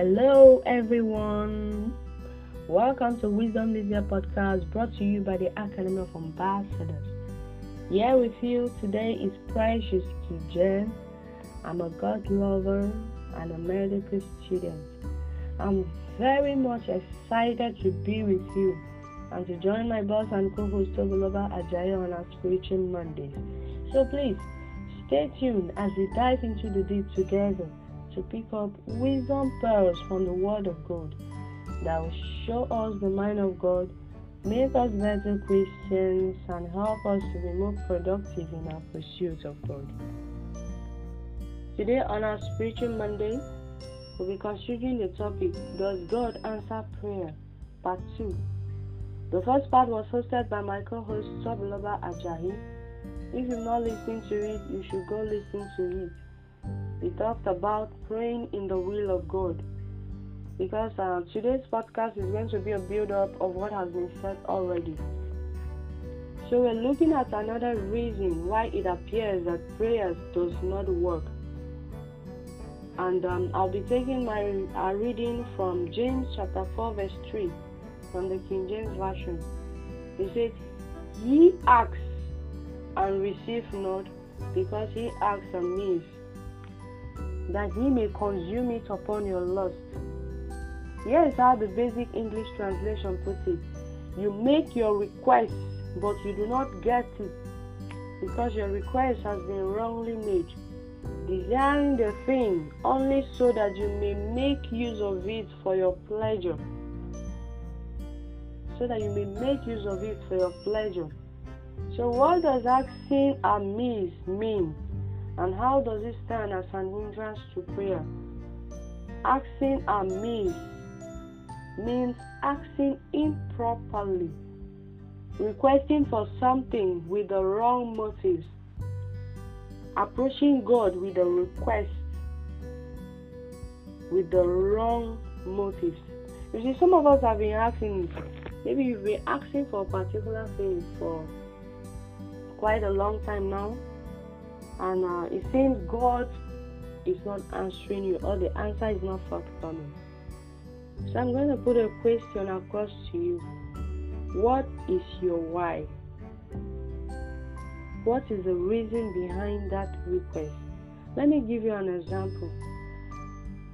Hello, everyone. Welcome to Wisdom Media Podcast brought to you by the Academy of Ambassadors. Here with you today is Precious Kijen. I'm a God lover and a medical student. I'm very much excited to be with you and to join my boss and co-host Tobiloba Ajayi on our Spiritual Mondays. So please stay tuned as we dive into the deep together to pick up wisdom pearls from the Word of God that will show us the mind of God, make us better Christians, and help us to be more productive in our pursuit of God. Today, on our Spiritual Monday, we'll be considering the topic Does God Answer Prayer? Part 2. The first part was hosted by my co host Tobiloba Ajayi. If you've not listened to it, you should go listen to it. We talked about praying in the will of God because uh, today's podcast is going to be a build up of what has been said already. So we're looking at another reason why it appears that prayers does not work. And um, I'll be taking my reading from James chapter 4 verse 3 from the King James Version. He said, Ye ask and receive not, because ye ask amiss, that ye may consume it upon your lust. Here is how the basic English translation puts it. You make your request, but you do not get it, because your request has been wrongly made. Desiring the thing only so that you may make use of it for your pleasure. So that you may make use of it for your pleasure. So, what does asking amiss mean? And how does it stand as an hindrance to prayer? Asking amiss means means asking improperly, requesting for something with the wrong motives, approaching God with a request with the wrong motives. You see, some of us have been asking, maybe you've been asking for a particular thing for quite a long time now, and uh, it seems God is not answering you, or the answer is not forthcoming. So I'm going to put a question across to you. What is your why? What is the reason behind that request? Let me give you an example.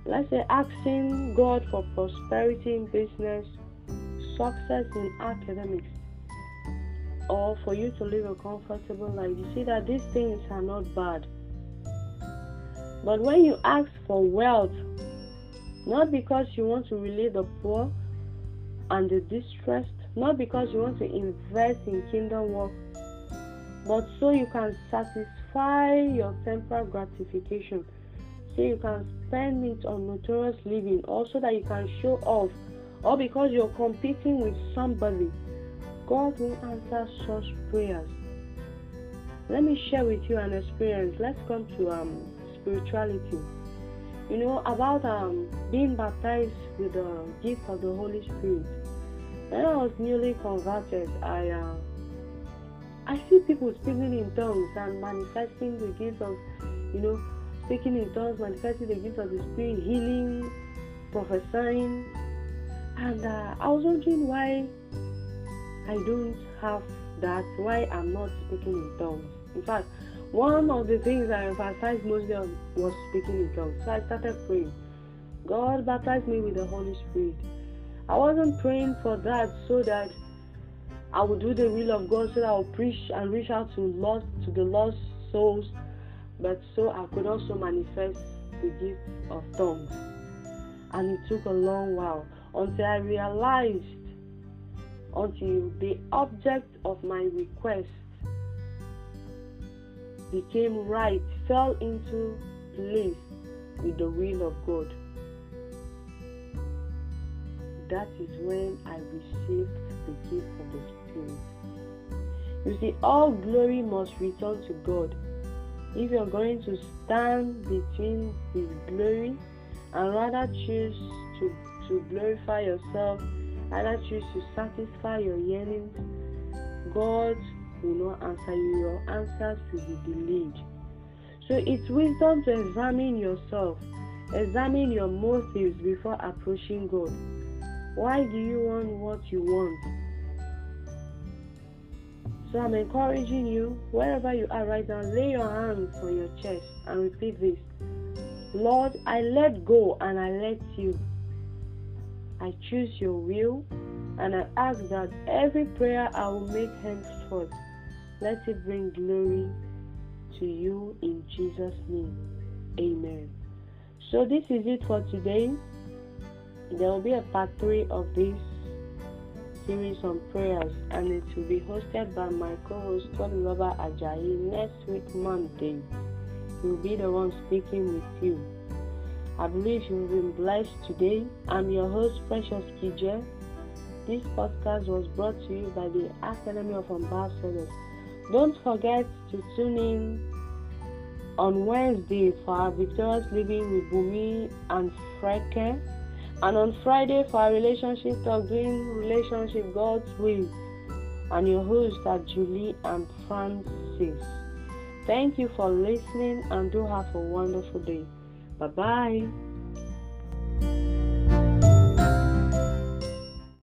Let's say asking God for prosperity in business, success in academics, or for you to live a comfortable life. You see that these things are not bad. But when you ask for wealth, not because you want to relieve the poor and the distressed, not because you want to invest in kingdom work, but so you can satisfy your temporal gratification, so you can spend it on notorious living, also that you can show off, or because you're competing with somebody God will answer such prayers. Let me share with you an experience. Let's come to um, spirituality. You know about um, being baptized with the gift of the Holy Spirit. When I was newly converted, I uh, I see people speaking in tongues and manifesting the gift of, you know, speaking in tongues, manifesting the gift of the Spirit, healing, prophesying, and uh, I was wondering why I don't have that, why I'm not speaking in tongues. In fact, one of the things I emphasized mostly on was speaking in tongues. So I started praying. God baptized me with the Holy Spirit. I wasn't praying for that so that I would do the will of God, so that I would preach and reach out to lost to the lost souls, but so I could also manifest the gift of tongues. And it took a long while until I realized until the object of my request became right, fell into place with the will of God. That is when I received the gift of the Spirit. You see, all glory must return to God. If you're going to stand between His glory and rather choose to, to glorify yourself either choose to satisfy your yearnings, God will not answer you. Your answers will be delayed. So it's wisdom to examine yourself. Examine your motives before approaching God. Why do you want what you want? So I'm encouraging you, wherever you are right now, lay your hands on your chest and repeat this Lord, I let go and I let you. I choose your will and I ask that every prayer I will make henceforth, let it bring glory to you in Jesus' name. Amen. So, this is it for today. There will be a part three of this series on prayers, and it will be hosted by my co host Lover Ajayi next week, Monday. He will be the one speaking with you. I believe you've been blessed today. I'm your host, Precious Kije. This podcast was brought to you by the Academy of Ambassadors. Don't forget to tune in on Wednesday for our Victorious Living with Bumi and Freke, and on Friday for our relationship talk, doing relationship God's will. And your hosts are Julie and Francis. Thank you for listening and do have a wonderful day. Bye bye.